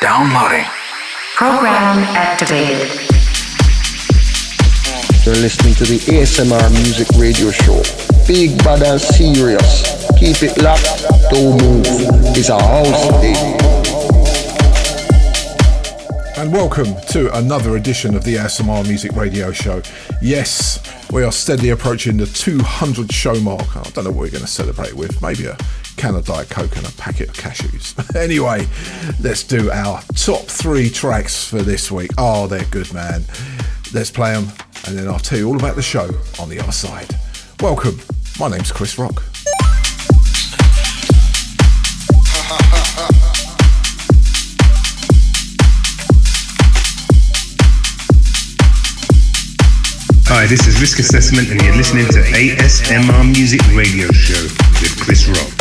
Downloading. Program activated. You're listening to the ASMR Music Radio Show. Big bad and serious. Keep it locked. Don't move. It's a house thing. And welcome to another edition of the ASMR Music Radio Show. Yes, we are steadily approaching the 200 show mark. I don't know what we're going to celebrate with. Maybe a can of Diet Coke and a packet of cashews. anyway, let's do our top three tracks for this week. Oh, they're good, man. Let's play them, and then I'll tell you all about the show on the other side. Welcome. My name's Chris Rock. Hi, this is Risk Assessment, and you're listening to ASMR Music Radio Show with Chris Rock.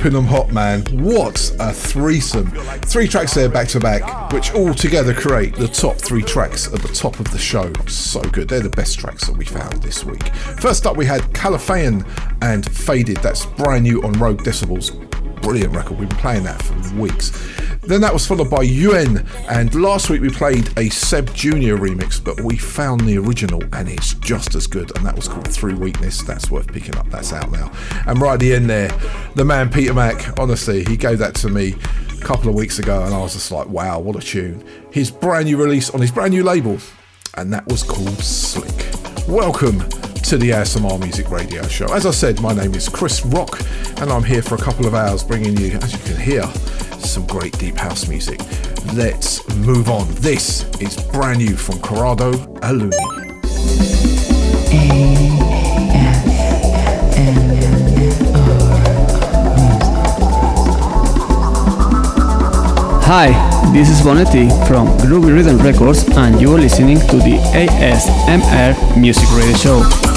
Just dropping them hot, man. What a threesome. Three tracks there back to back, which all together create the top three tracks at the top of the show. So good. They're the best tracks that we found this week. First up, we had Califayan and Faded. That's brand new on Rogue Decibels. brilliant record. We've been playing that for weeks. Then that was followed by UN, and last week we played a Seb Junior remix, but we found the original and it's just as good, and that was called Through Weakness. That's worth picking up, that's out now. And right at the end there, the man Peter Mack, honestly, he gave that to me a couple of weeks ago, and I was just like, wow, what a tune. His brand new release on his brand new label, and that was called Slick. Welcome to the ASMR Music Radio Show. As I said, my name is Chris Rock, and I'm here for a couple of hours bringing you, as you can hear, some great deep house music. Let's move on. This is brand new from Corrado Aluni. Hi, this is Bonetti from Groovy Rhythm Records, and you are listening to the ASMR Music Radio Show.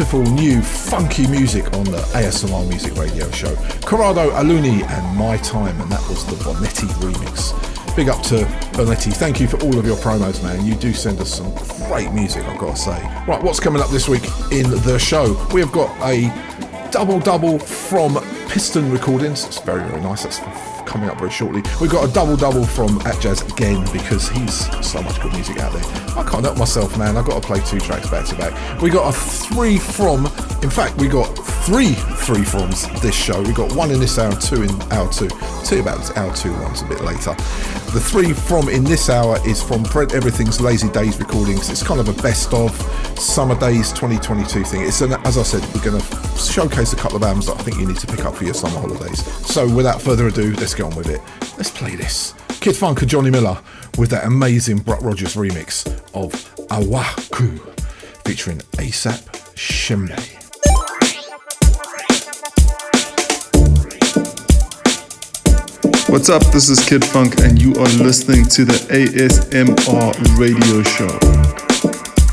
Beautiful new funky music on the ASMR Music Radio Show. Corrado Aluni and My Time, and that was the Bonetti remix. Big up to Bonetti. Thank you for all of your promos, man. You do send us some great music, I've got to say. Right, what's coming up this week in the show? We have got a double double from Piston Recordings. It's very, very nice. That's coming up very shortly. We've got a double double from Atjazz again because he's so much good music out there. I can't help myself, man. I've got to play two tracks back to back. We got a three from, in fact, we got three three froms this show. We got one in this hour, two in hour two. You about this hour two ones a bit later. The three from in this hour is from Brent Everything's Lazy Days recordings. It's kind of a best of Summer Days 2022 thing. It's an, as I said, we're going to showcase a couple of albums that I think you need to pick up for your summer holidays. So without further ado, let's get on with it. Let's play this. Kid Funk and Johnny Miller with that amazing Brett Rogers remix of Awaku featuring ASAP Shimney. What's up? This is Kid Funk, and you are listening to the ASMR radio show.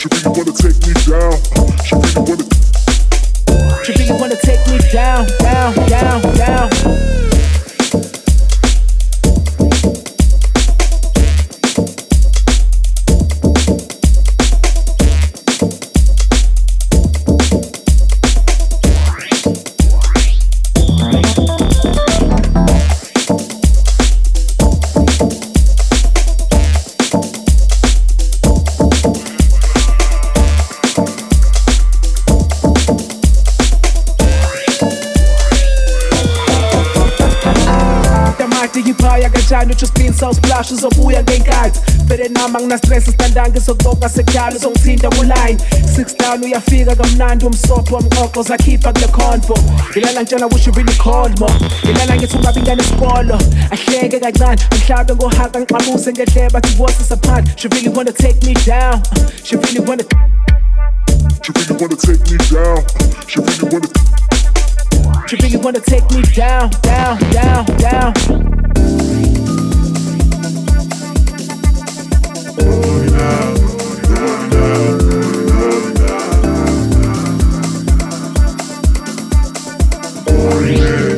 She really wanna take me down. She really wanna. Really wanna take me down, down, down, down. Uzobuya ngenkathi vele nama nginastress sithandanga izokuboka sekudala uzongithinta six down uyafika kamnandi umsopho wamqoqo zakhipha kule convo ngitshela ngilala ngithi ungabi ahleke kancane ngohaka apart she really wanna take me down she really wanna She really wanna take me down. She really wanna. She really wanna take me down, down, down, down. Bringing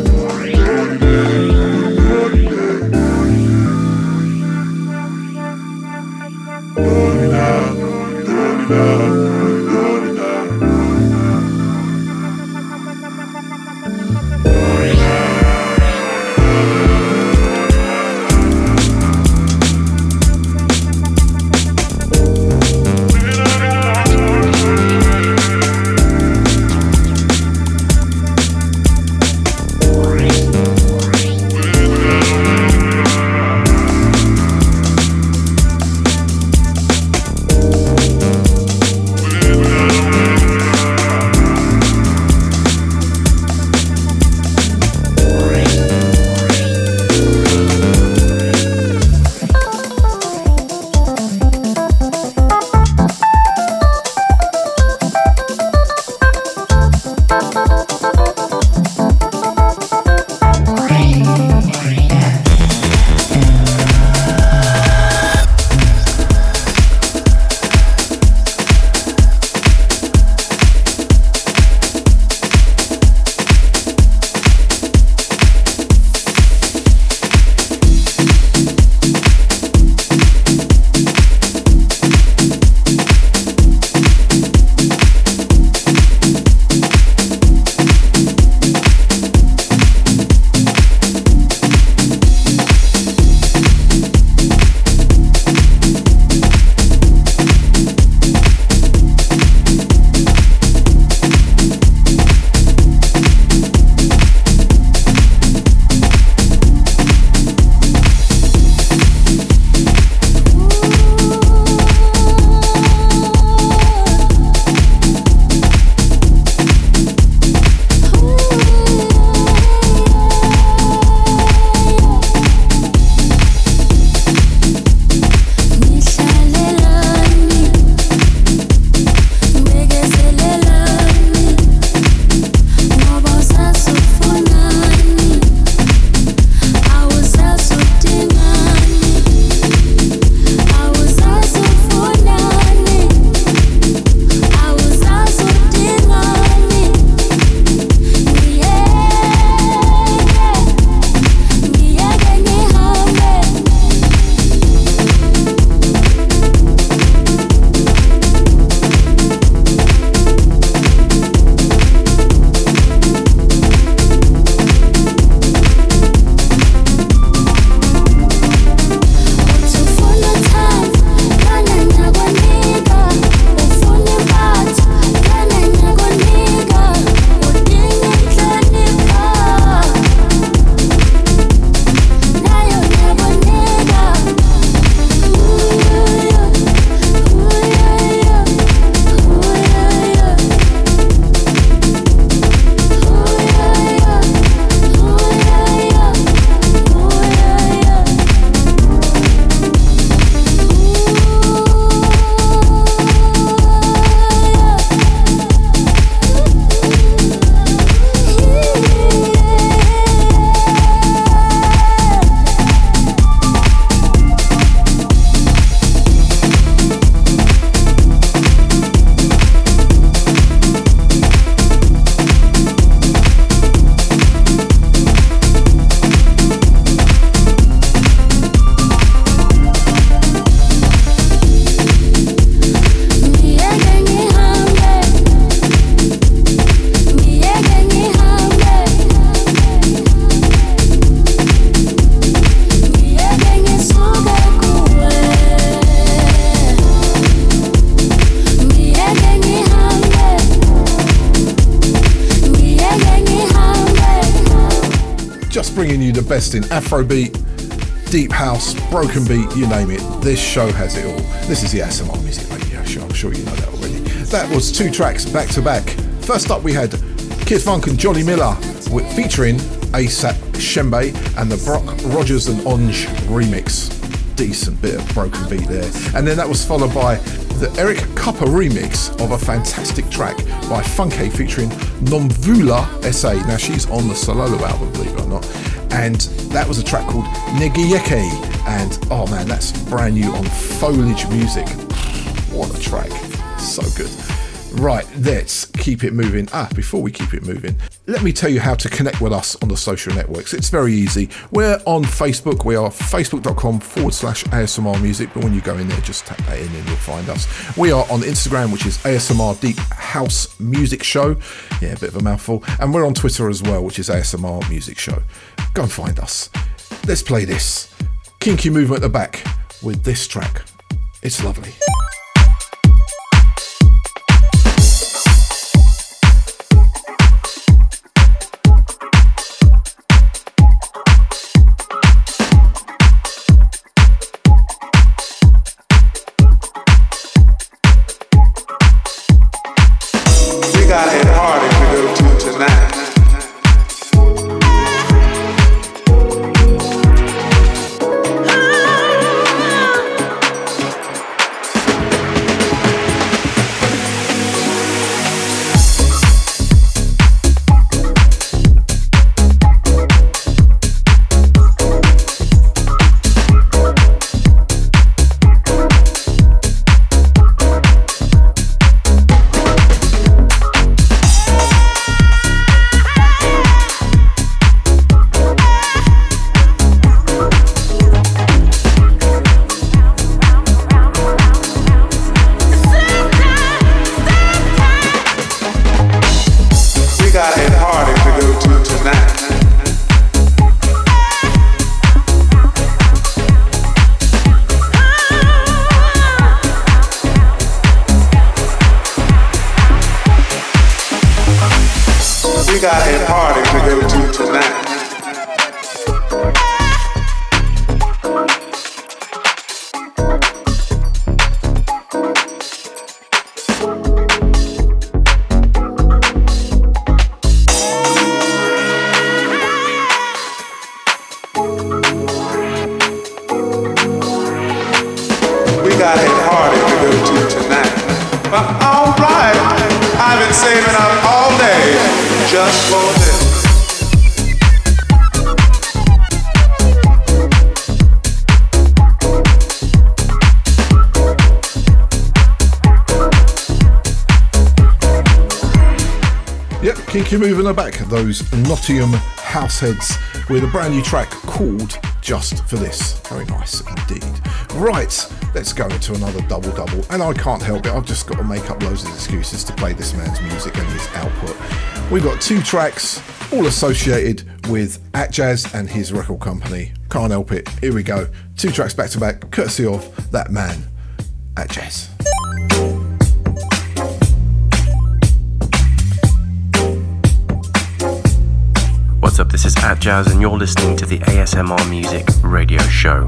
best in Afrobeat, deep house, broken beat, you name it. This show has it all. This is the ASMR Music Radio Show. I'm sure you know that already. That was two tracks back to back. First up, we had Kid Funk and Johnny Miller with, featuring ASAP Shembe and the Brock Rogers and Onge remix. Decent bit of broken beat there. And then that was followed by the Eric Kupper remix of a fantastic track by Funke featuring Nomvula SA. Now she's on the Sololo album, believe it or not. And that was a track called Negiyeke. And oh man, that's brand new on Foliage Music. What a track. So good. Right, let's keep it moving. Ah, before we keep it moving, let me tell you how to connect with us on the social networks. It's very easy. We're on Facebook. We are facebook.com forward slash ASMR music. But when you go in there, just tap that in and you'll find us. We are on Instagram, which is ASMR Deep House Music Show. Yeah, a bit of a mouthful. And we're on Twitter as well, which is ASMR Music Show. Go and find us. Let's play this. Kinky movement at the back with this track. It's lovely. Those Nottingham househeads with a brand new track called Just for This. Very nice indeed. Right, let's go into another double double. And I can't help it, I've just got to make up loads of excuses to play this man's music and his output. We've got two tracks, all associated with Atjazz and his record company. Can't help it. Here we go. Two tracks back to back, courtesy of that man, Atjazz. What's Atjazz, and you're listening to the ASMR Music Radio Show.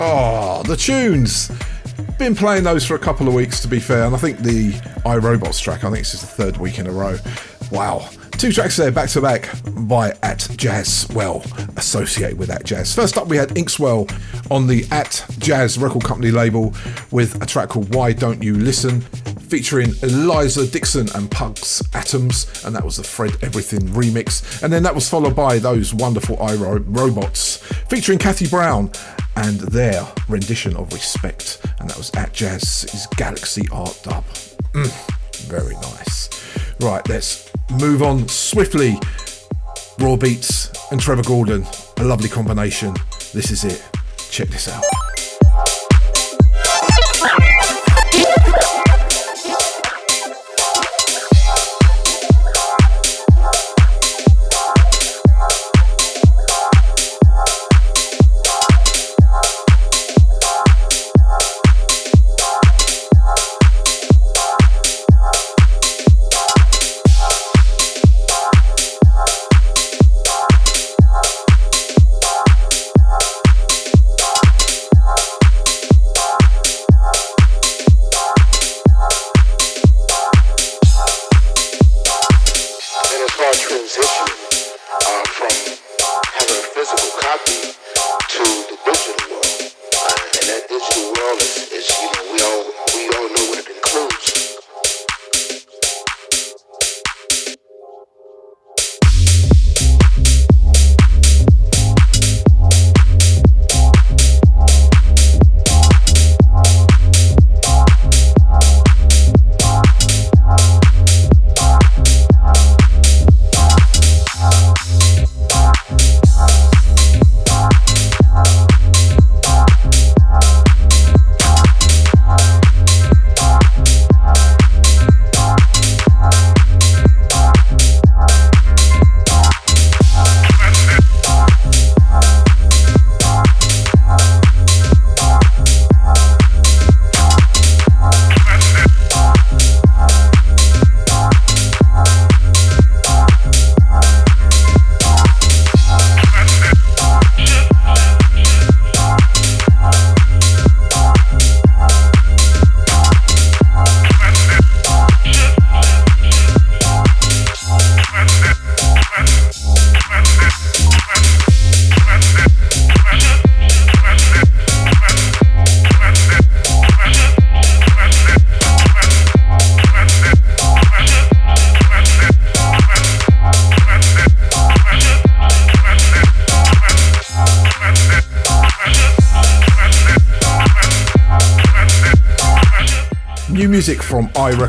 Ah, the tunes. Been playing those for a couple of weeks, to be fair, and I think the iRobots track, I think this is the third week in a row. Wow. Two tracks there, back to back, by at Jazz. Well, associated with Atjazz. First up, we had Inkswel on the at Jazz record company label with a track called Why Don't You Listen, featuring Eliza Dixon and Pugs Atomz, and that was the Fred Everything remix. And then that was followed by those wonderful iRobots, featuring Kathy Brown and their rendition of Respect, and that was Atjazz's Galaxy Art Dub. Mm, very nice. Right, let's move on swiftly. Raw Beats and Trevor Gordon, a lovely combination. This is it. Check this out.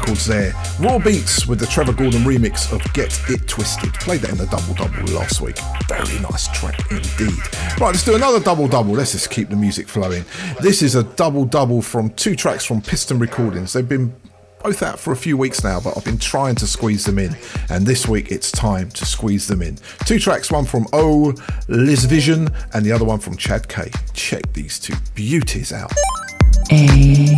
Records there. Raw Beats with the Trevor Gordon remix of Get It Twisted. Played that in the Double Double last week. Very nice track indeed. Right, let's do another Double Double. Let's just keep the music flowing. This is a Double Double from two tracks from Piston Recordings. They've been both out for a few weeks now, but I've been trying to squeeze them in. And this week it's time to squeeze them in. Two tracks, one from O Liz Vision and the other one from Chad K. Check these two beauties out. A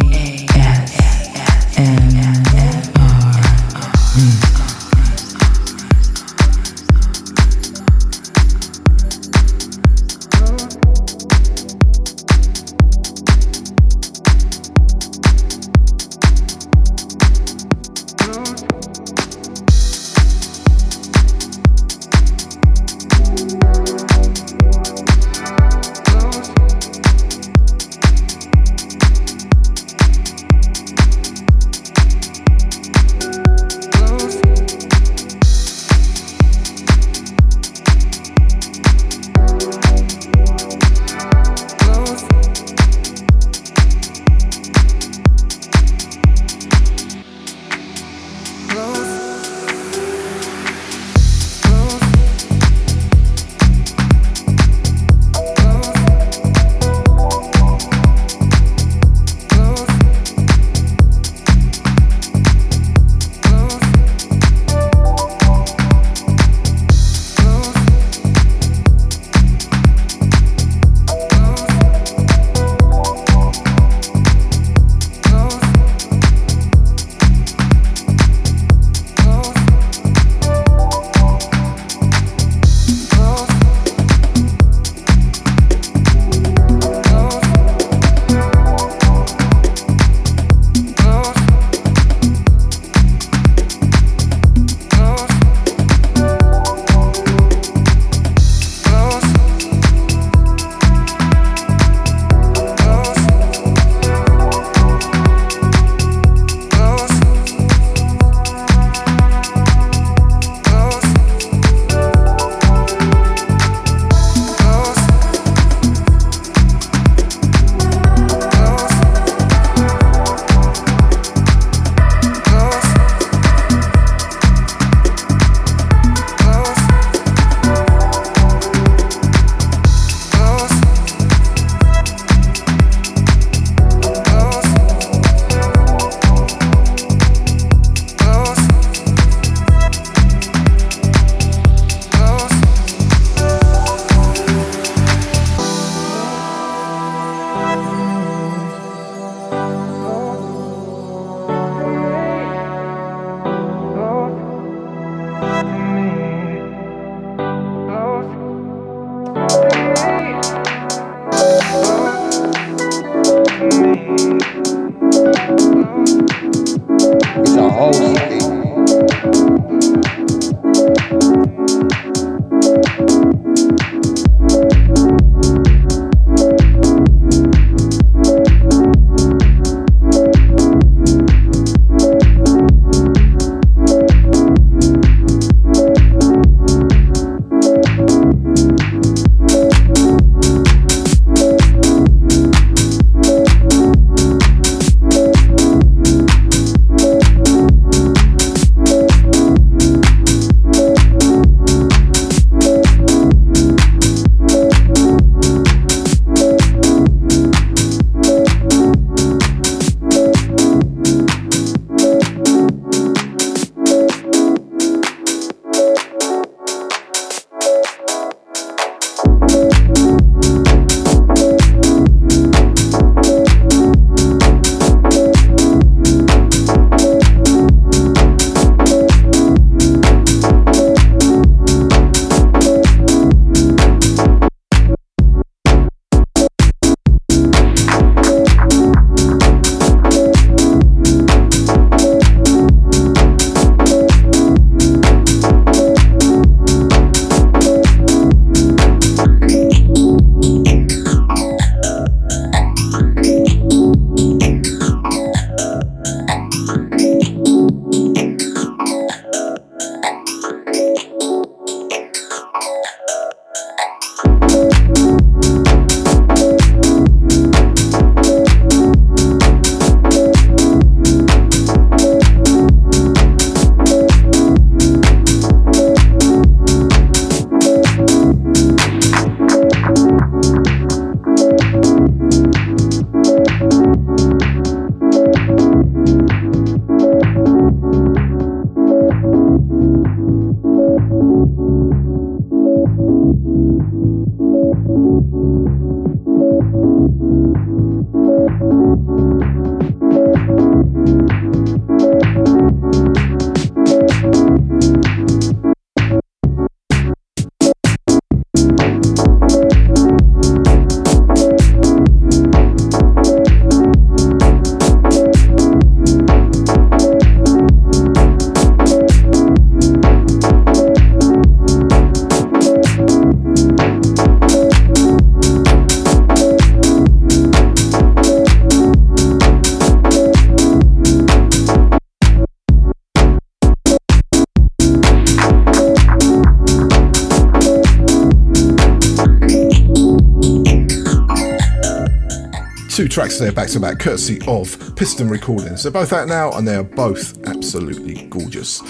There back to back, courtesy of Piston Recordings. They're both out now and they are both absolutely gorgeous.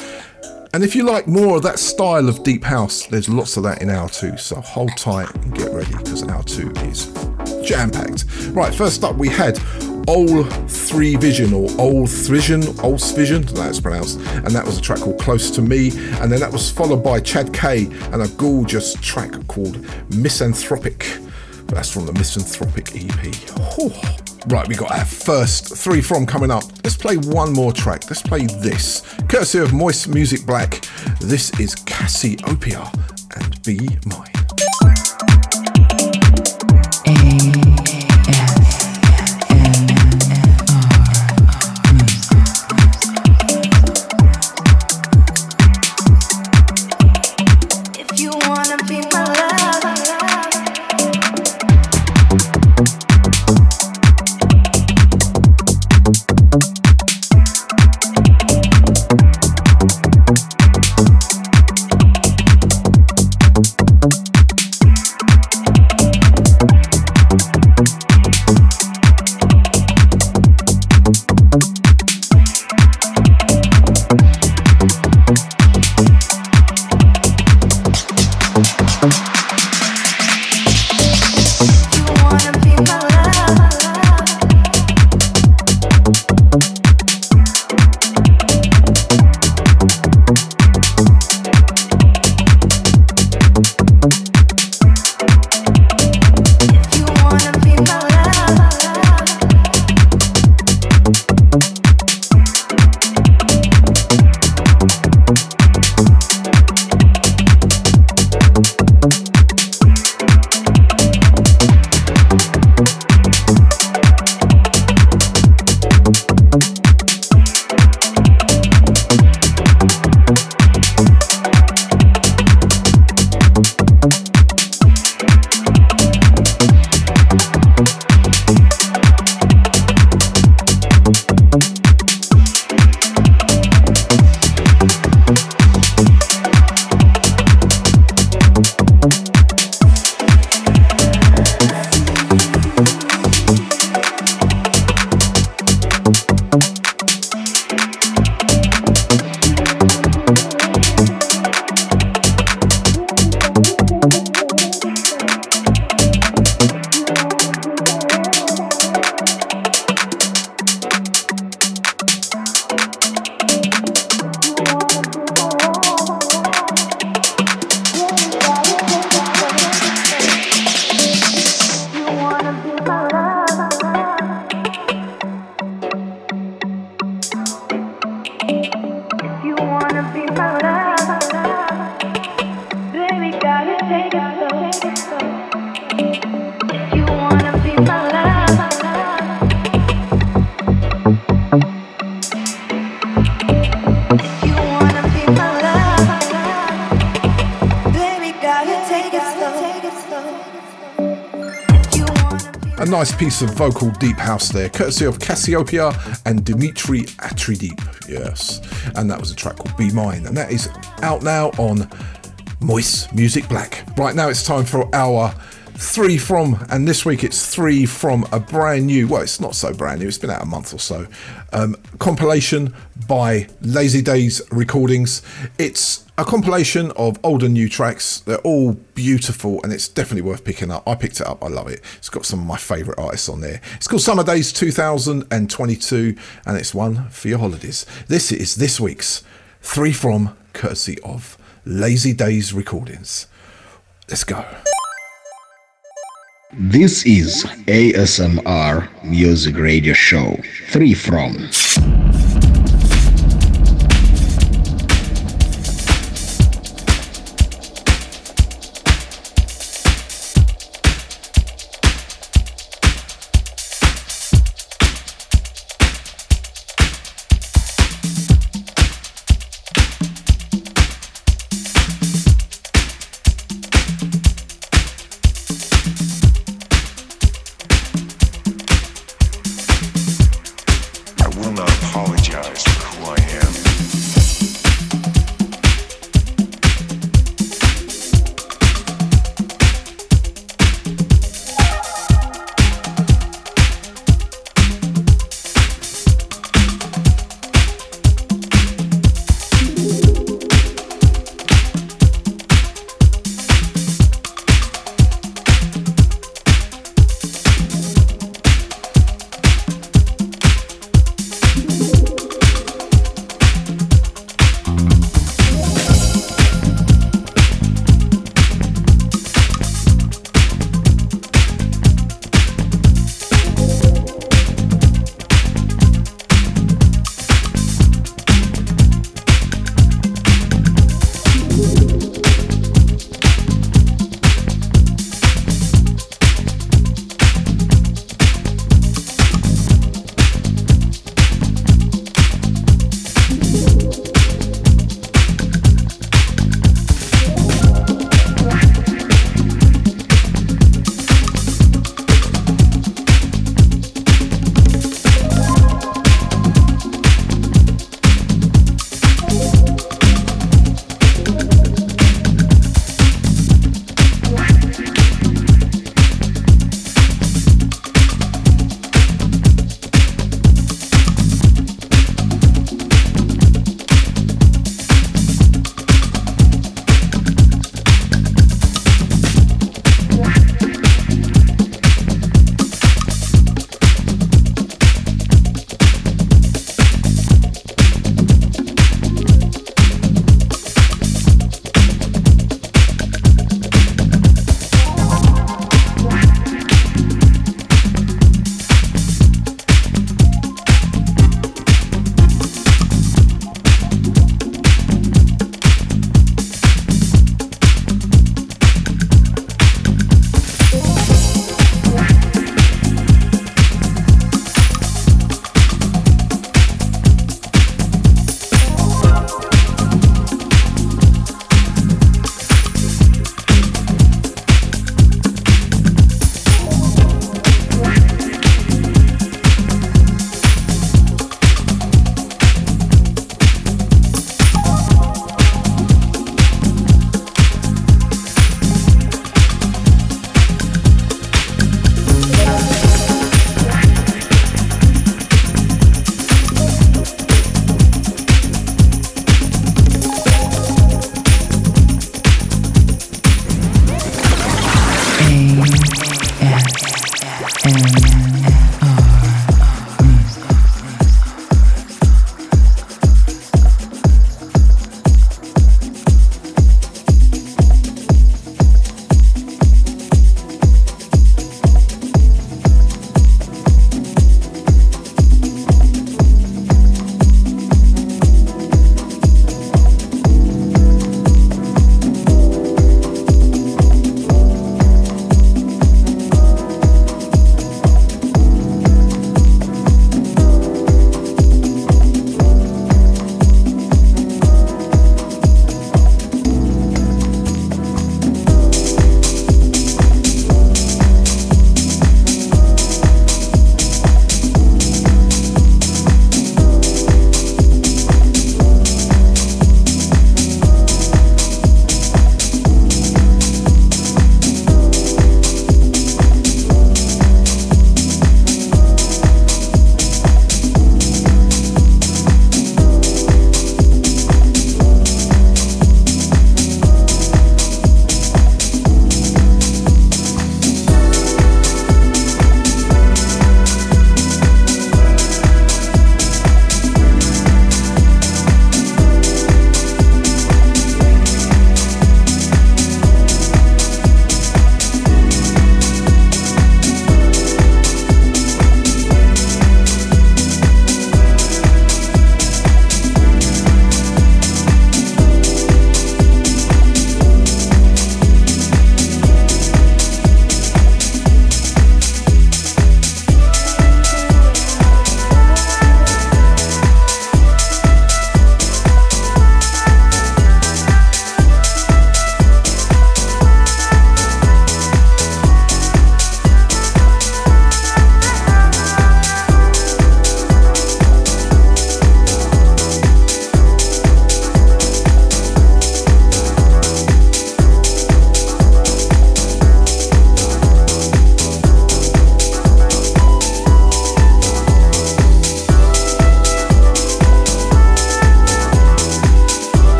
And if you like more of that style of deep house, there's lots of that in hour two. So hold tight and get ready because hour two is jam packed. Right, first up we had Old Three Vision or Old Vision, Old Vision, that's pronounced, and that was a track called Close to Me, and then that was followed by Chad K and a gorgeous track called Misanthropic. That's from the Misanthropic EP. Right, we got our first three from coming up. Let's play one more track. Let's play this. Courtesy of Moist Music Black. This is Cassie Cassiopeia and Be Mine. Piece of vocal deep house there, courtesy of Cassiopeia and Dimitri Atrideep. Yes. And that was a track called Be Mine. And that is out now on Moist Music Black. Right now it's time for our three from, and this week it's three from a brand new, well, it's not so brand new, it's been out a month or so, um, compilation by Lazy Days Recordings. It's a compilation of old and new tracks. They're all beautiful and it's definitely worth picking up. I picked it up, I love it. It's got some of my favourite artists on there. It's called Summer Days 2022 and it's one for your holidays. This is this week's three from, courtesy of Lazy Days Recordings. Let's go. This is ASMR Music Radio Show. Three from.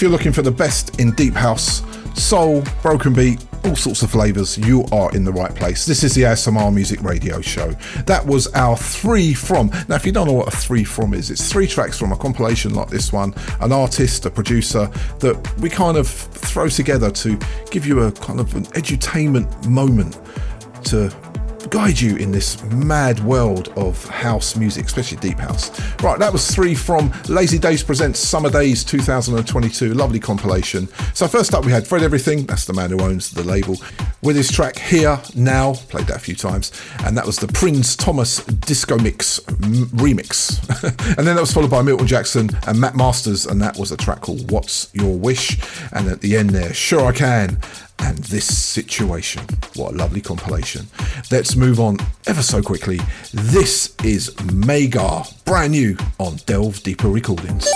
If you're looking for the best in deep house, soul, broken beat, all sorts of flavours, you are in the right place. This is the ASMR Music Radio Show. That was our three from. Now, if you don't know what a three from is, it's three tracks from a compilation like this one, an artist, a producer that we kind of throw together to give you a kind of an edutainment moment to guide you in this mad world of house music, especially deep house. Right, that was three from Lazy Days Presents Summer Days 2022. Lovely compilation. So, first up, we had Fred Everything, that's the man who owns the label, with his track Here Now, played that a few times, and that was the Prins Thomas Disco Mix m- remix. and then that was followed by Milton Jackson and Matt Masters, and that was a track called What's Your Wish? And at the end there, Sure I Can and this situation. What a lovely compilation. Let's move on ever so quickly. This is Magar, brand new on Delve Deeper Recordings.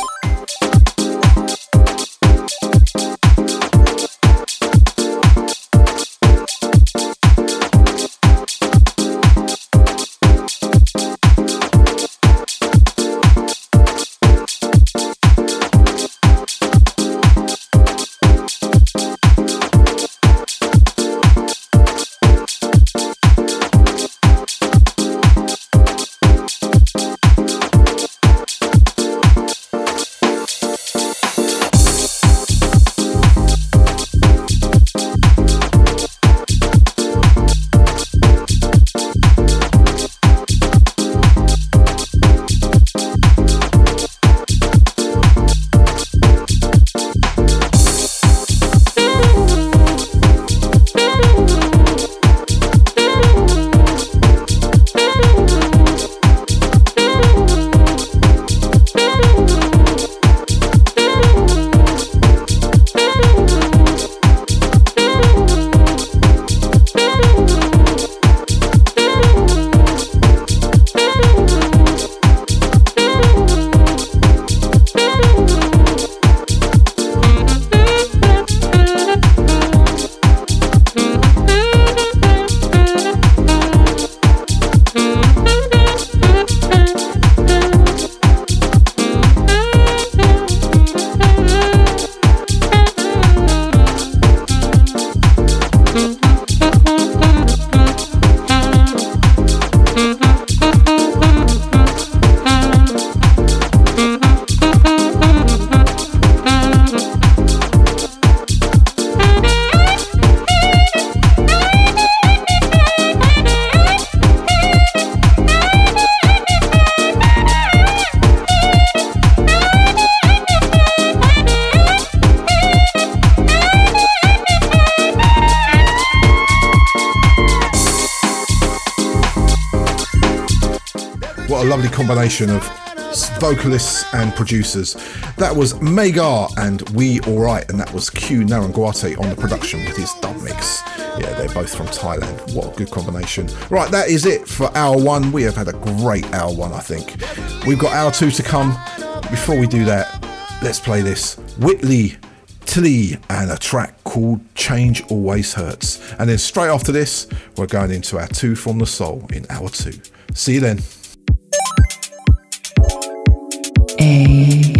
Combination of vocalists and producers. That was Megar and We Alright, and that was Q Narangwate on the production with his dub mix. Yeah, they're both from Thailand. What a good combination. Right, that is it for hour one. We have had a great hour one, I think. We've got hour two to come. Before we do that, let's play this. Whitley Tilly and a track called Change Always Hurts. And then straight after this, we're going into our two from the soul in hour two. See you then. A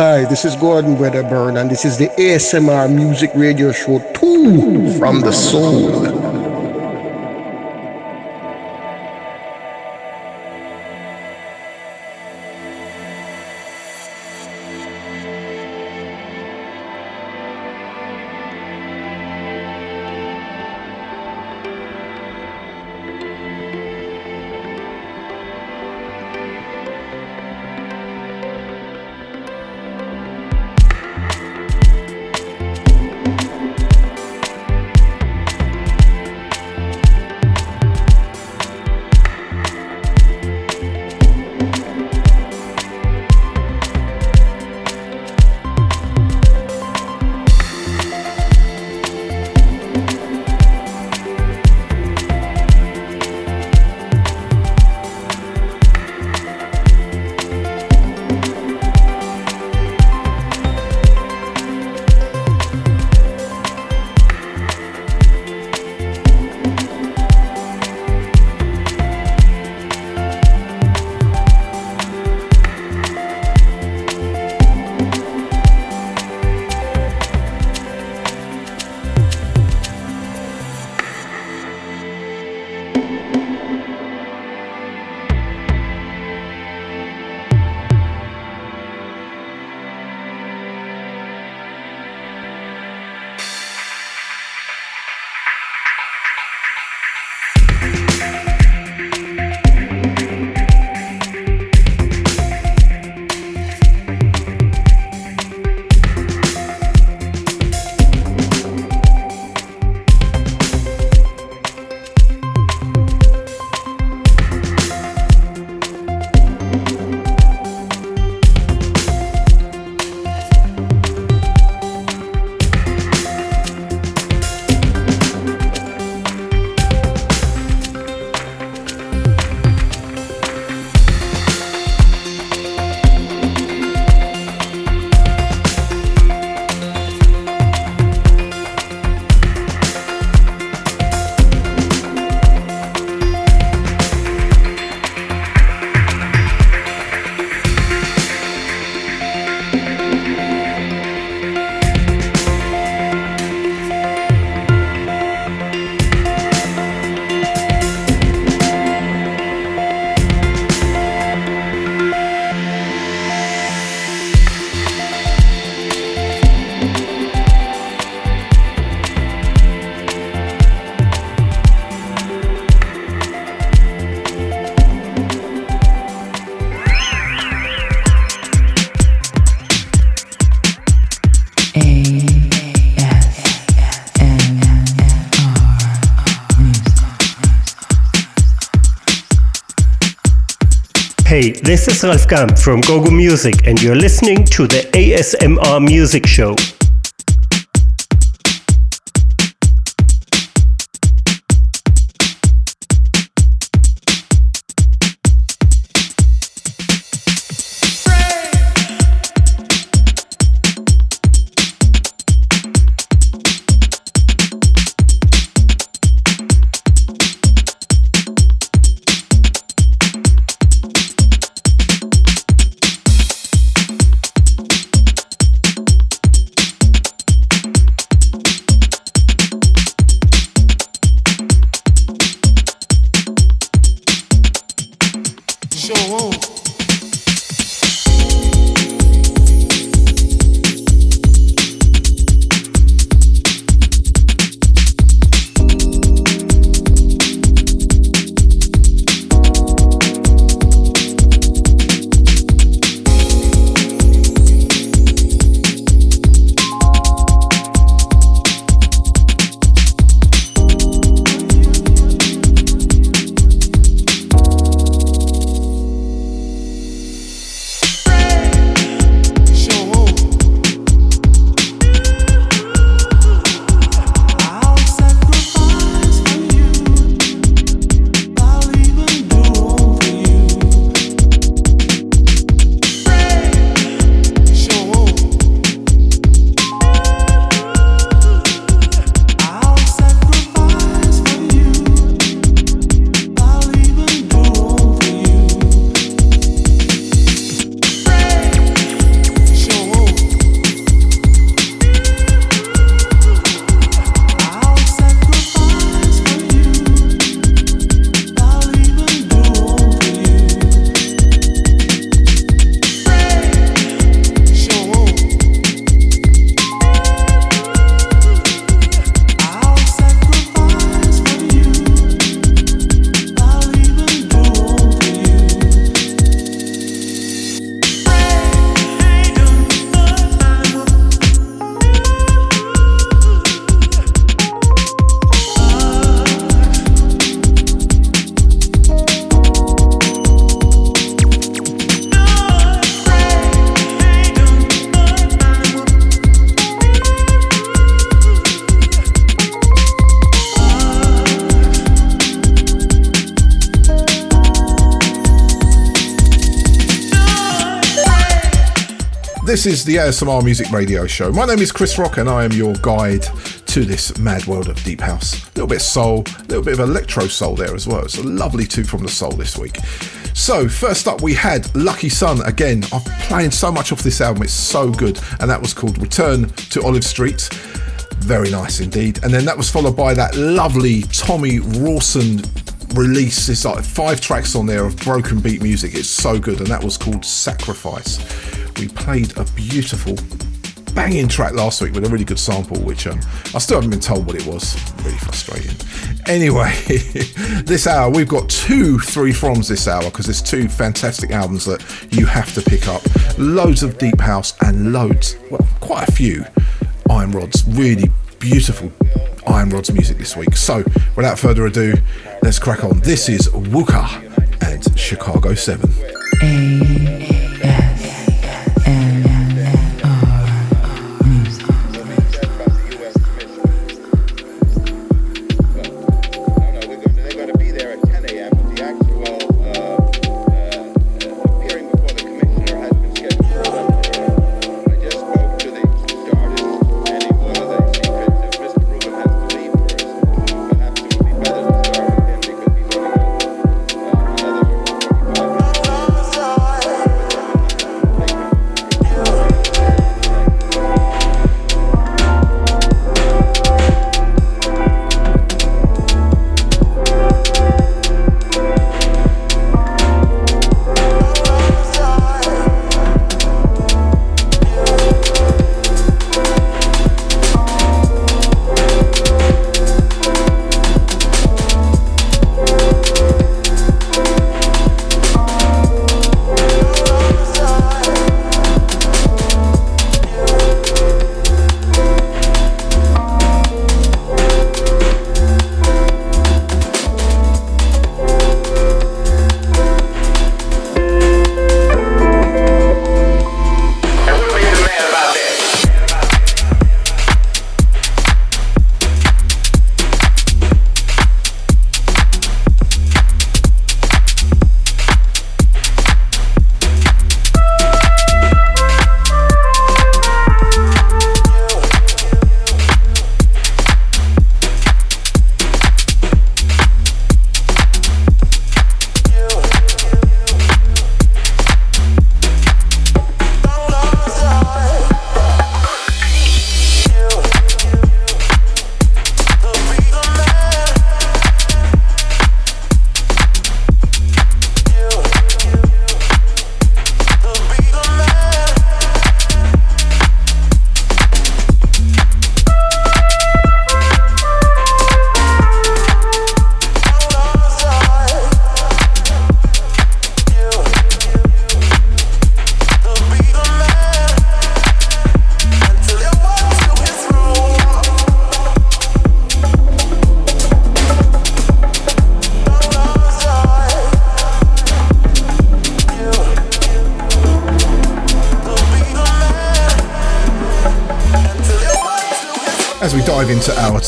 Hi, this is Gordon Wedderburn, and this is the ASMR Music Radio Show 2 from the Soul. This is Ralf GUM from Gogo Music, and you're listening to the ASMR Music Show. Is the ASMR Music Radio Show. My name is Chris Rock, and I am your guide to this mad world of deep house. A little bit of soul, a little bit of electro soul there as well. It's a lovely two from the soul this week. So, first up, we had Lucky Sun again. I'm playing so much off this album, it's so good, and that was called Return to Olive Street. Very nice indeed. And then that was followed by that lovely Tommy Rawson release. It's like five tracks on there of broken beat music. It's so good, and that was called Sacrifice we played a beautiful banging track last week with a really good sample, which um, I still haven't been told what it was. Really frustrating. Anyway, this hour we've got two three froms this hour because there's two fantastic albums that you have to pick up. Loads of deep house and loads, well, quite a few Iron Rods. Really beautiful Iron Rods music this week. So, without further ado, let's crack on. This is Wooka and Chicago 7.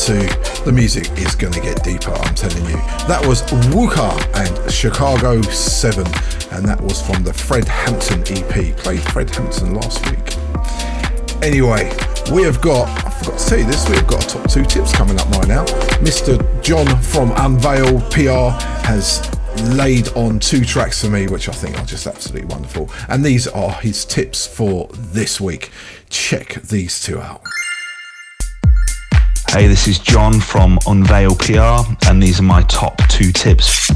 Two, the music is going to get deeper, I'm telling you. That was Wuka and Chicago 7, and that was from the Fred Hampton EP. Played Fred Hampton last week. Anyway, we have got, I forgot to tell you this, we've got top two tips coming up right now. Mr. John from Unveil PR has laid on two tracks for me, which I think are just absolutely wonderful. And these are his tips for this week. Check these two out. Hey, this is John from Unveil PR, and these are my top two tips.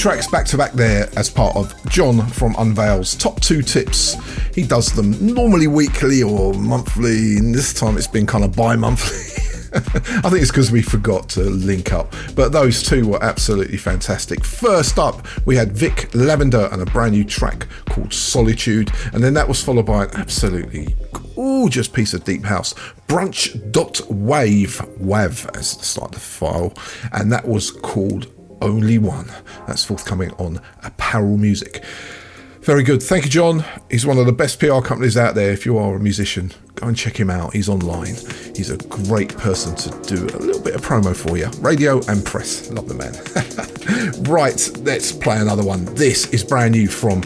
Tracks back to back there as part of John from Unveil's top two tips. He does them normally weekly or monthly, and this time it's been kind of bi monthly. I think it's because we forgot to link up. But those two were absolutely fantastic. First up, we had Vick Lavender and a brand new track called Solitude, and then that was followed by an absolutely gorgeous piece of deep house, Brunch.wave, WAV as the start of the file, and that was called only one. That's forthcoming on Apparel Music. Very good. Thank you, John. He's one of the best PR companies out there. If you are a musician, go and check him out. He's online. He's a great person to do a little bit of promo for you. Radio and press. Love the man. right, let's play another one. This is brand new from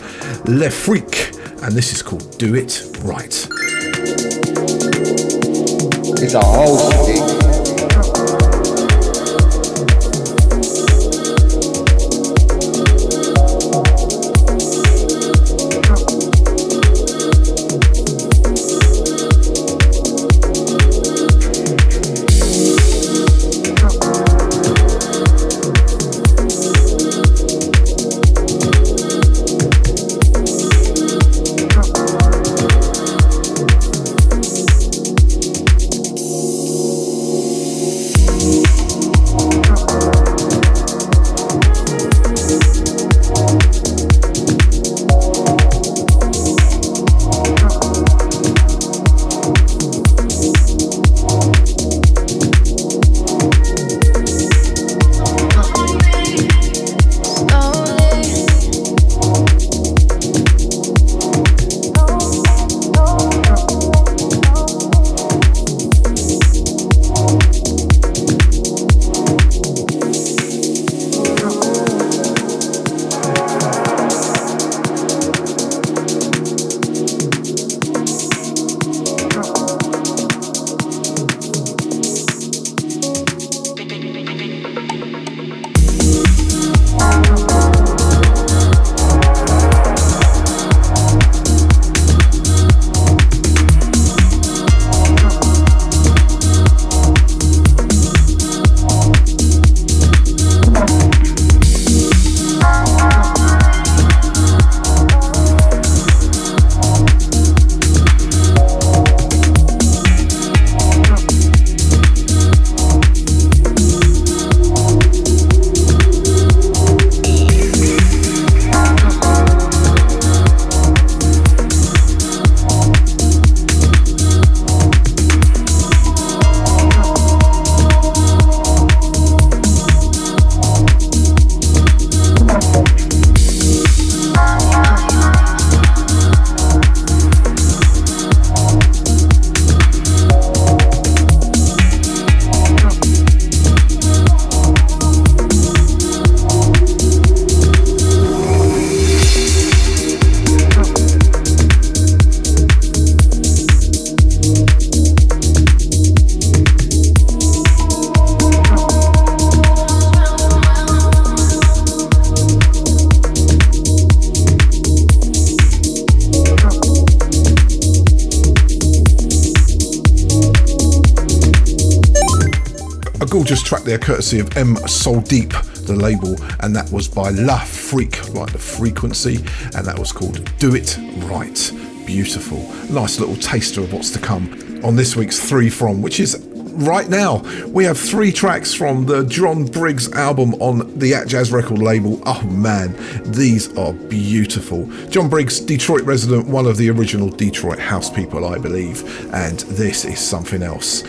Le Freak, and this is called Do It Right. It's a whole thing. Courtesy of M Soul Deep, the label, and that was by La Freak, like the frequency, and that was called Do It Right. Beautiful. Nice little taster of what's to come on this week's Three From, which is right now we have three tracks from the John Briggs album on the Atjazz record label. Oh man, these are beautiful. John Briggs, Detroit resident, one of the original Detroit house people, I believe, and this is something else.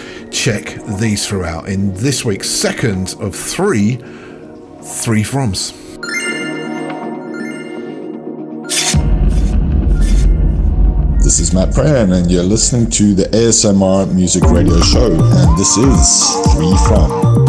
Check these throughout in this week's second of three, three froms. This is Matt Pran, and you're listening to the ASMR Music Radio Show, and this is Three From.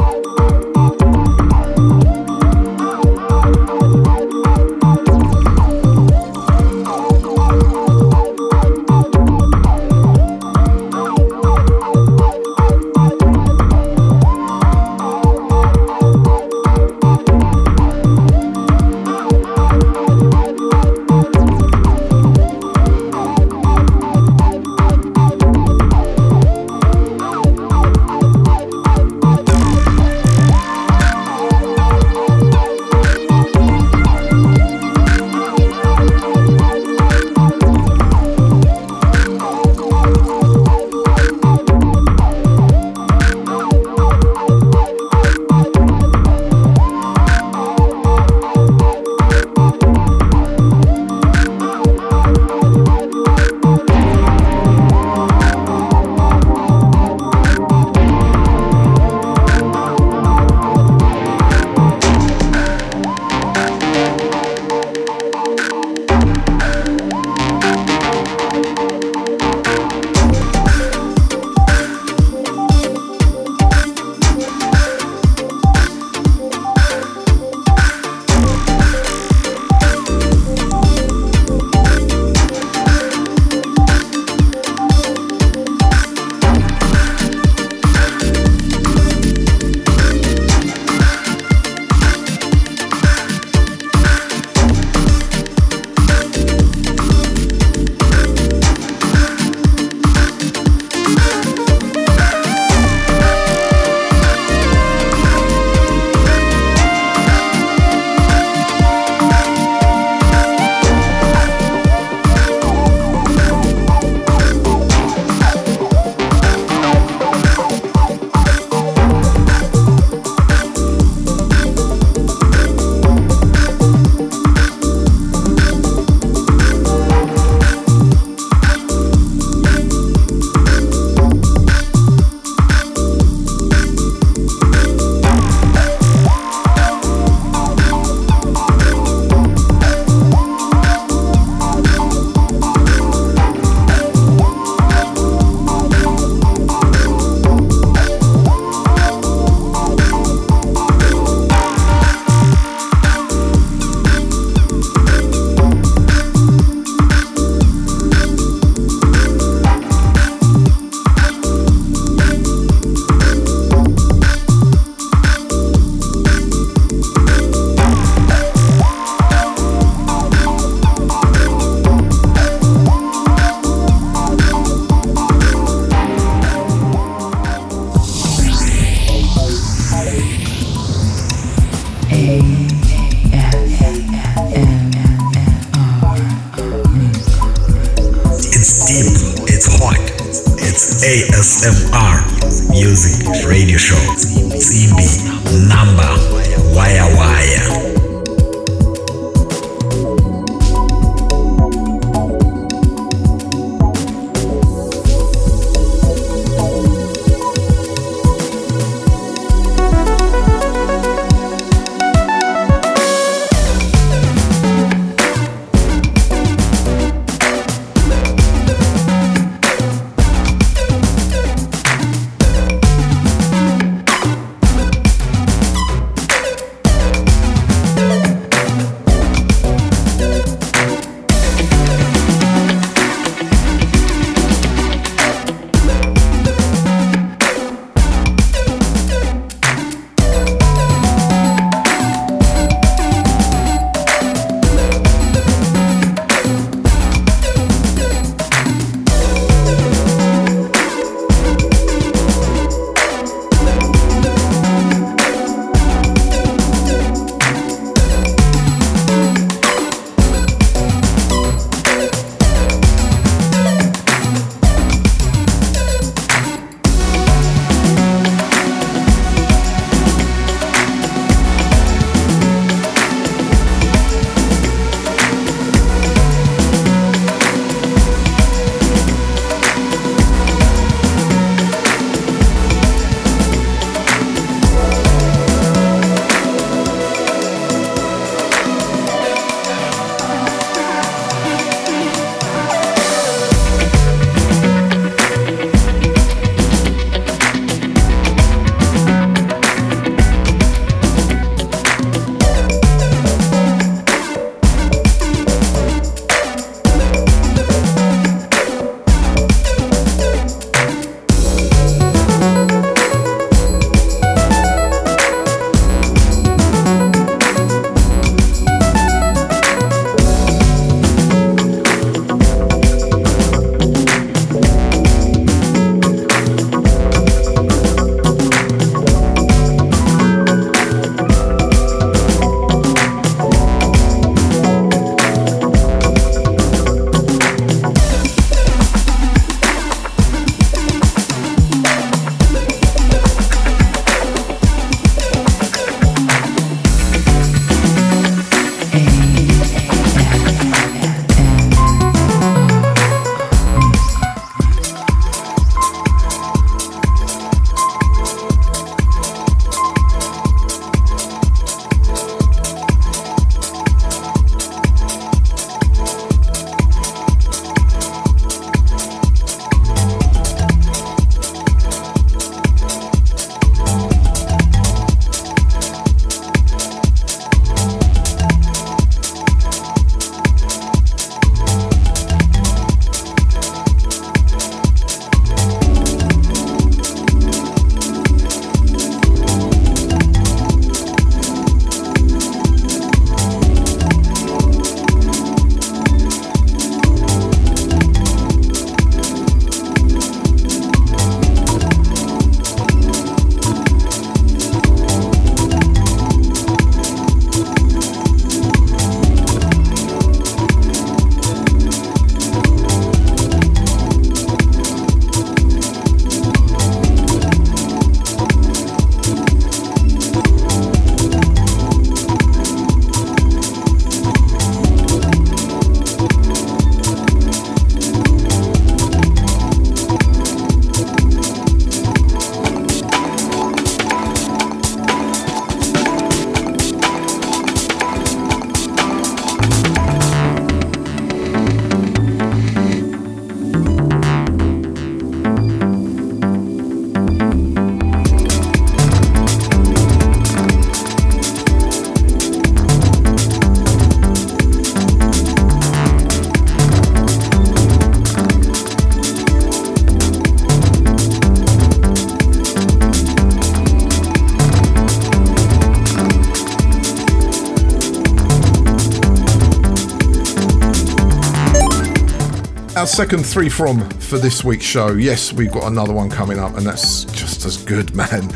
Second three from for this week's show. Yes, we've got another one coming up, and that's just as good, man.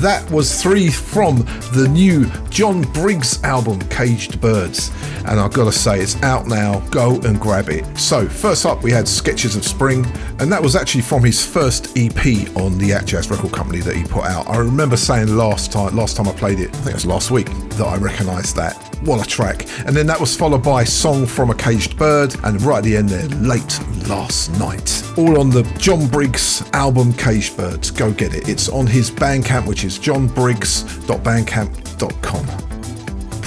That was three from the new John Briggs album, Caged Birds. And I've got to say, it's out now. Go and grab it. So, first up, we had Sketches of Spring, and that was actually from his first EP on the Atjazz record company that he put out. I remember saying last time, last time I played it, I think it was last week, that I recognised that. What a track. And then that was followed by Song from a Caged Bird, and right at the end there, Late Last Night. All on the John Briggs album Caged Birds. Go get it. It's on his Bandcamp, which is johnbriggs.bandcamp.com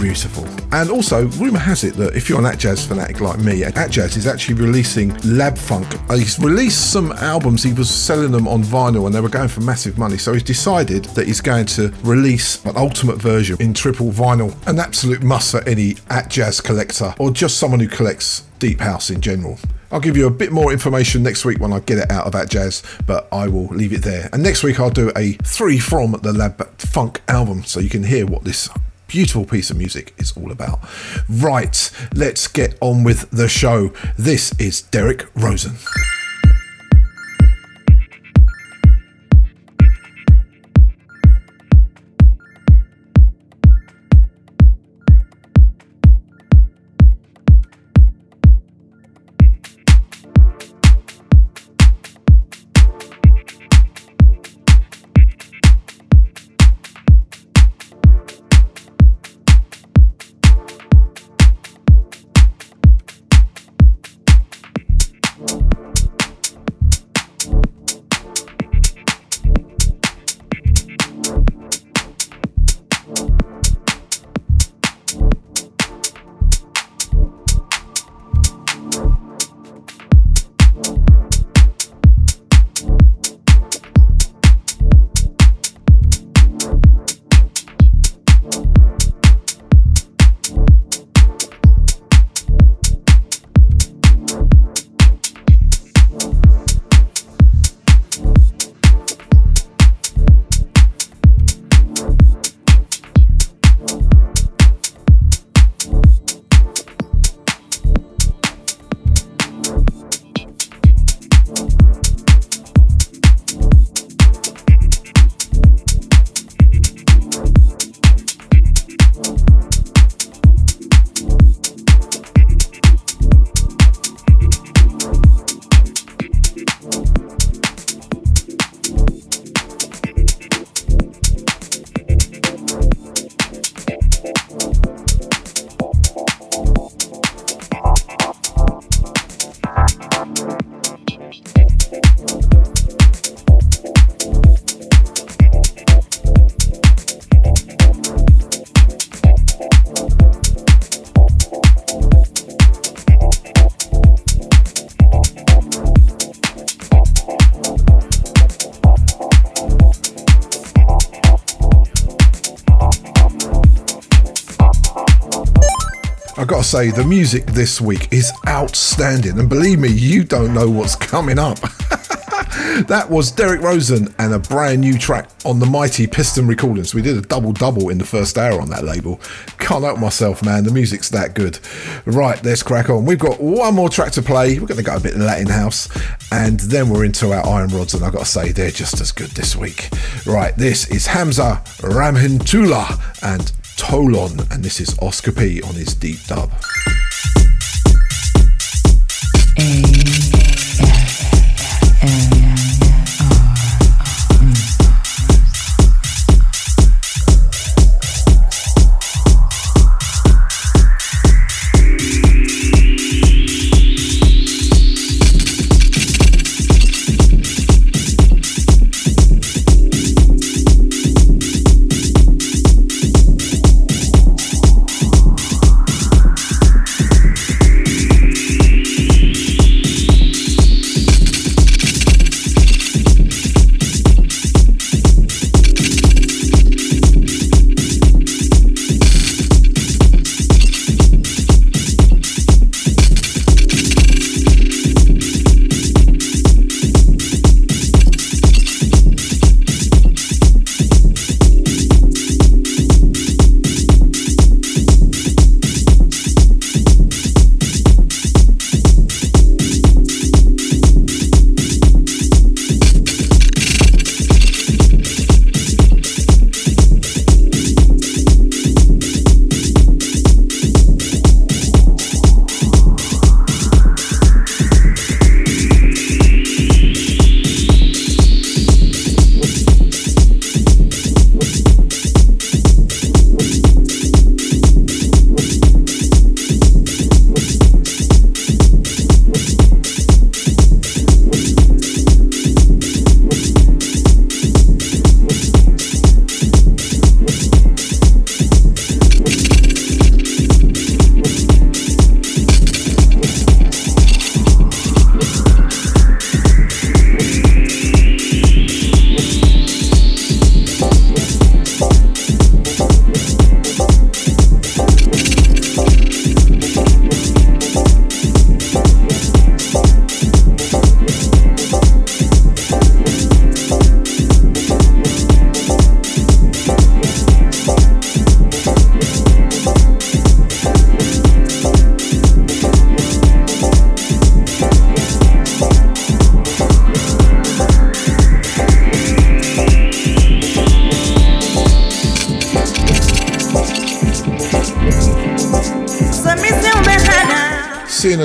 beautiful. And also, rumour has it that if you're an Atjazz fanatic like me, Atjazz is actually releasing Lab Funk. Uh, he's released some albums, he was selling them on vinyl and they were going for massive money. So he's decided that he's going to release an ultimate version in triple vinyl. An absolute must for any Atjazz collector or just someone who collects deep house in general. I'll give you a bit more information next week when I get it out of that jazz, but I will leave it there. And next week I'll do a three from the Lab Funk album so you can hear what this beautiful piece of music is all about. Right, let's get on with the show. This is Derek Rosen. Say the music this week is outstanding, and believe me, you don't know what's coming up. that was Derek Rosen and a brand new track on the mighty Piston Recordings. We did a double double in the first hour on that label. Can't help myself, man. The music's that good. Right, let's crack on. We've got one more track to play. We're going to go a bit Latin house, and then we're into our Iron Rods, and I've got to say, they're just as good this week. Right, this is Hamza Rahimtula and Tolon, and this is Oscar P on his deep dub.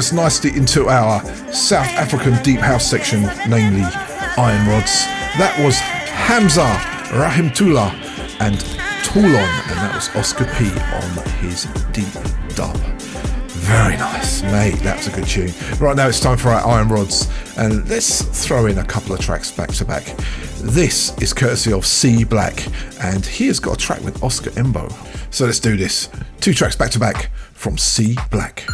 Us nicely into our South African deep house section, namely Iron Rods. That was Hamza Rahimtula and Toulon, and that was Oscar P on his deep dub. Very nice, mate. That was a good tune. Right now it's time for our Iron Rods, and let's throw in a couple of tracks back to back. This is courtesy of C Black, and he has got a track with Oscar Mbo. So let's do this. Two tracks back to back from C Black.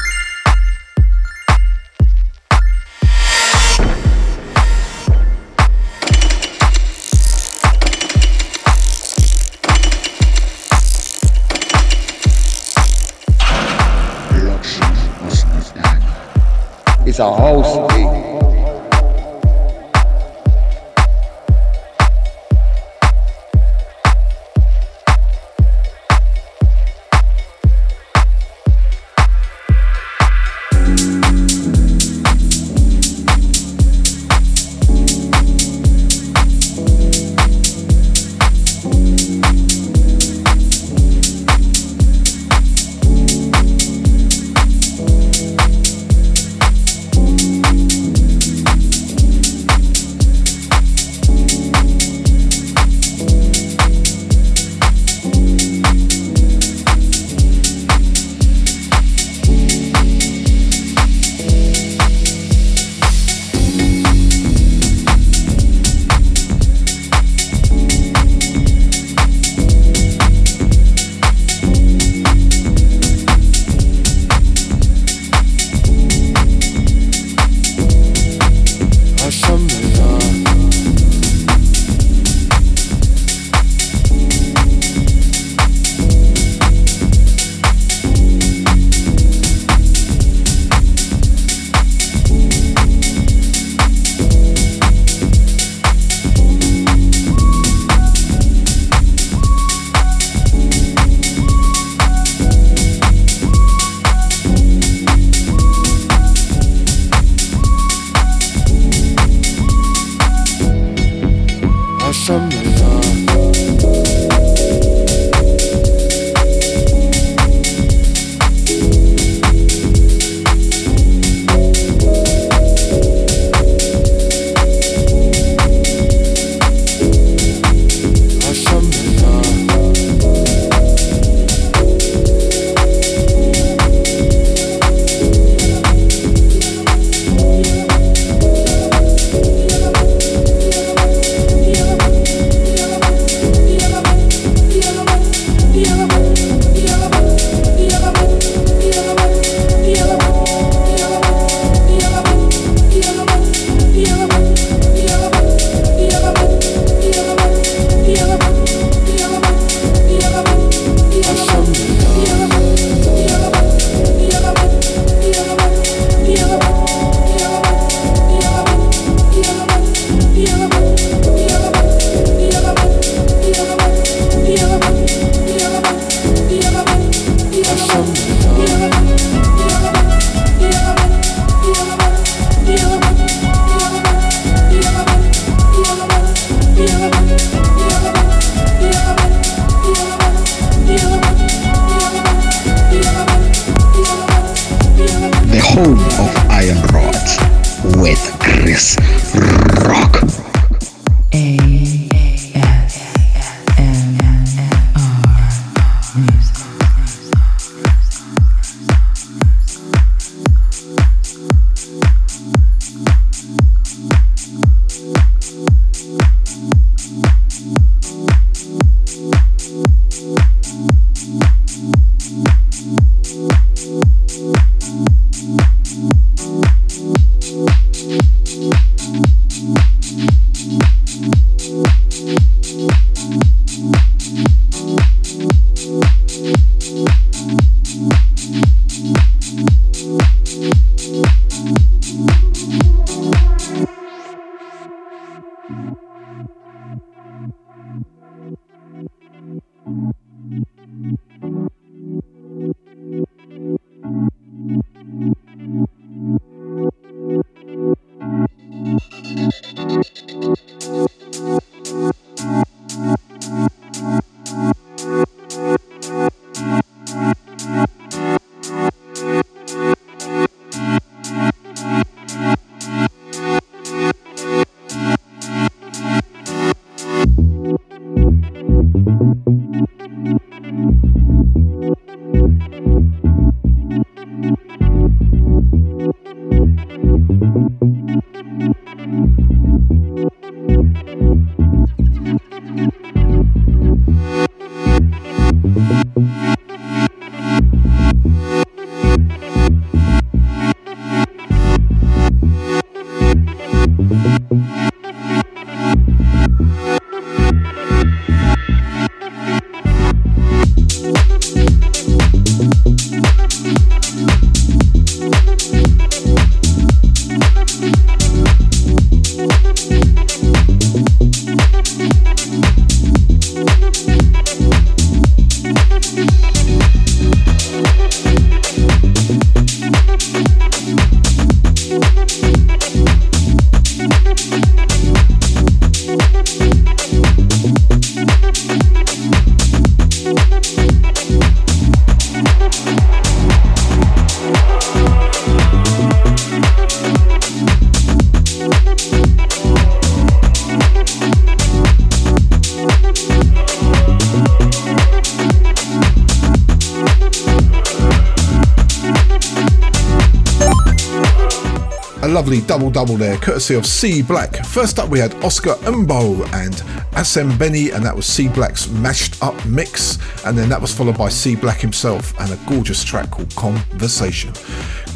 A lovely double double there, courtesy of C Black. First up, we had Oscar Mbo and Asem Benny, and that was C Black's mashed up mix. And then that was followed by C Black himself and a gorgeous track called Conversation.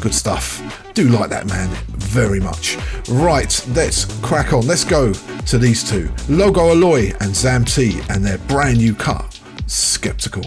Good stuff. Do like that man very much. Right, let's crack on. Let's go to these two Logo Aloy and Zam T and their brand new cut, Skeptical.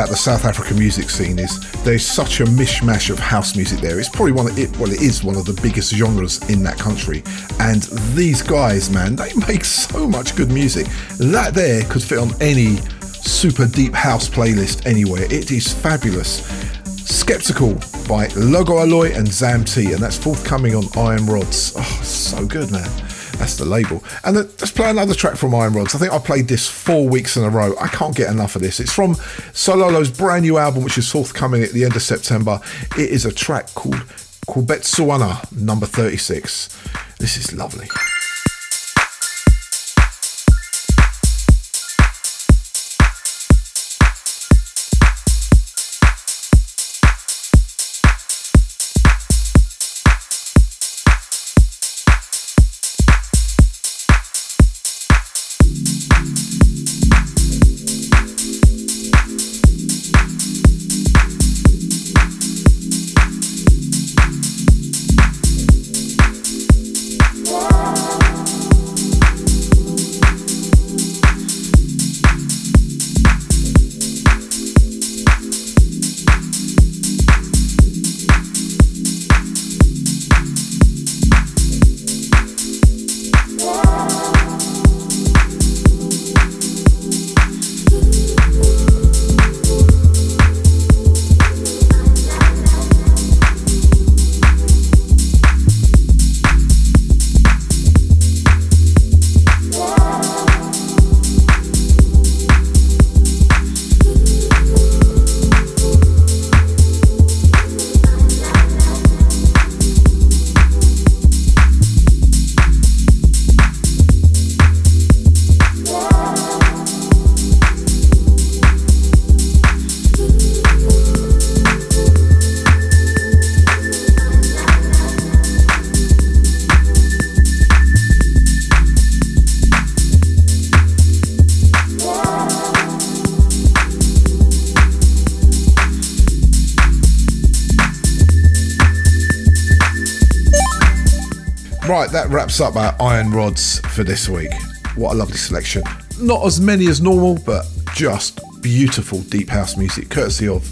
About the South African music scene is there's such a mishmash of house music there. It's probably one of it. Well, it is one of the biggest genres in that country. And these guys, man, they make so much good music. That there could fit on any super deep house playlist anywhere. It is fabulous. Skeptical by Logo Alloy and Zam T, and that's forthcoming on Iron Rods. Oh, so good, man. That's the label. And let's play another track from Iron Rods. I think I played this four weeks in a row. I can't get enough of this. It's from Sololo's brand new album, which is forthcoming at the end of September. It is a track called Kubetsuana, number 36. This is lovely. That wraps up our Iron Rods for this week. What a lovely selection. Not as many as normal, but just beautiful deep house music, courtesy of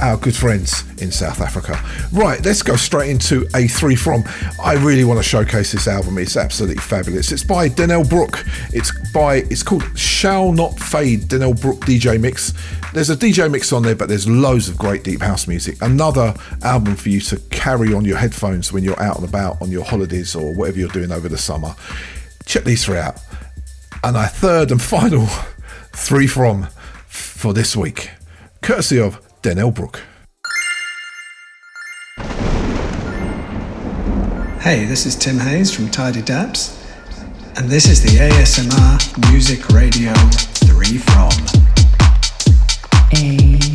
our good friends in South Africa. Right, let's go straight into a three from. I really want to showcase this album. It's absolutely fabulous. It's by Denell Brook. It's by it's called Shall Not Fade Denell Brook DJ Mix. There's a DJ mix on there, but there's loads of great deep house music. Another album for you to carry on your headphones when you're out and about on your holidays or whatever you're doing over the summer. Check these three out. And our third and final three from for this week, courtesy of Denell Brook. Hey, this is Tim Hayes from Tidy Daps, and this is the ASMR Music Radio 3 From. A.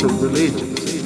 different religions.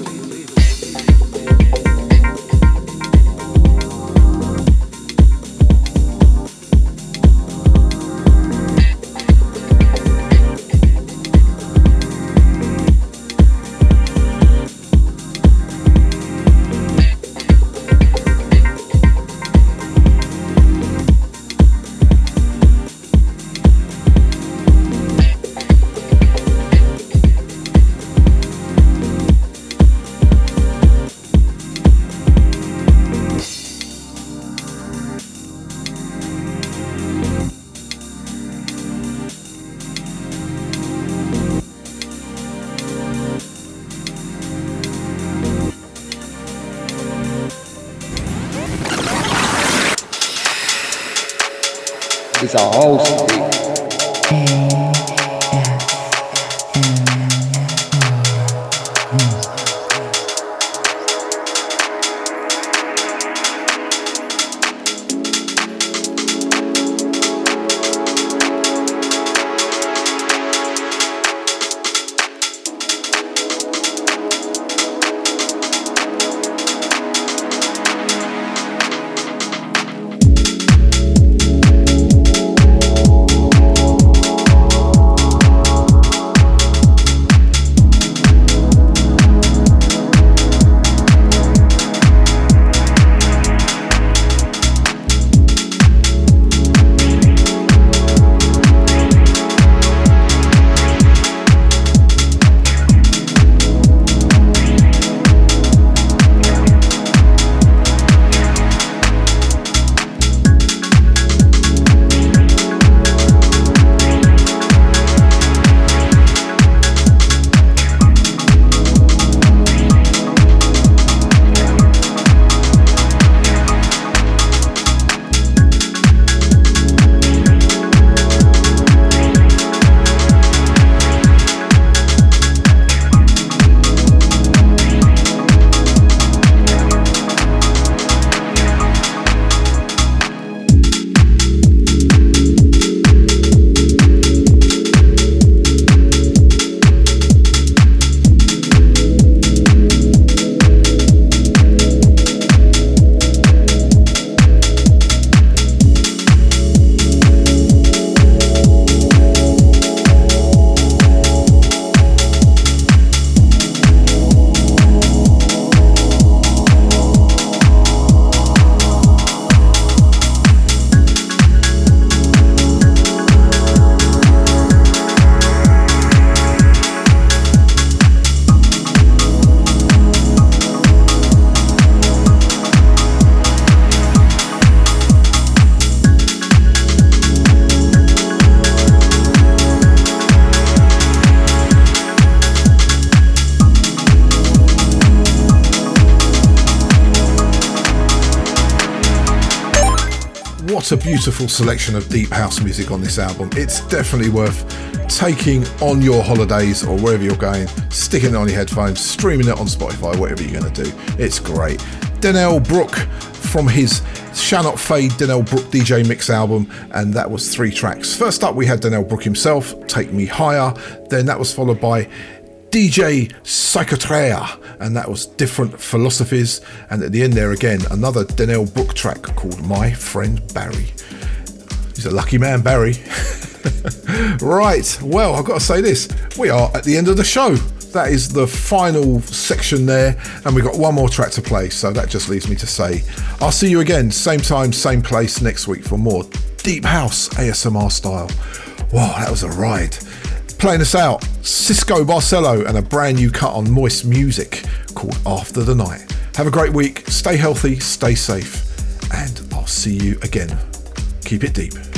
It's beautiful selection of deep house music on this album. It's definitely worth taking on your holidays or wherever you're going, sticking it on your headphones, streaming it on Spotify, whatever you're going to do. It's great. Denell Brook from his Shall Not Fade Denell Brook DJ Mix album, and that was three tracks. First up, we had Denell Brook himself, Take Me Higher. Then that was followed by DJ Psychotrea, and that was Different Philosophies. And at the end there again, another Denell Brook track called My Friend Barry. He's a lucky man, Barry. right, well, I've got to say this we are at the end of the show. That is the final section there, and we've got one more track to play, so that just leaves me to say I'll see you again, same time, same place next week for more Deep House ASMR style. Wow, that was a ride. Playing us out, Cisco Barcelo and a brand new cut on Moist Music called After the Night. Have a great week, stay healthy, stay safe, and I'll see you again. Keep it deep.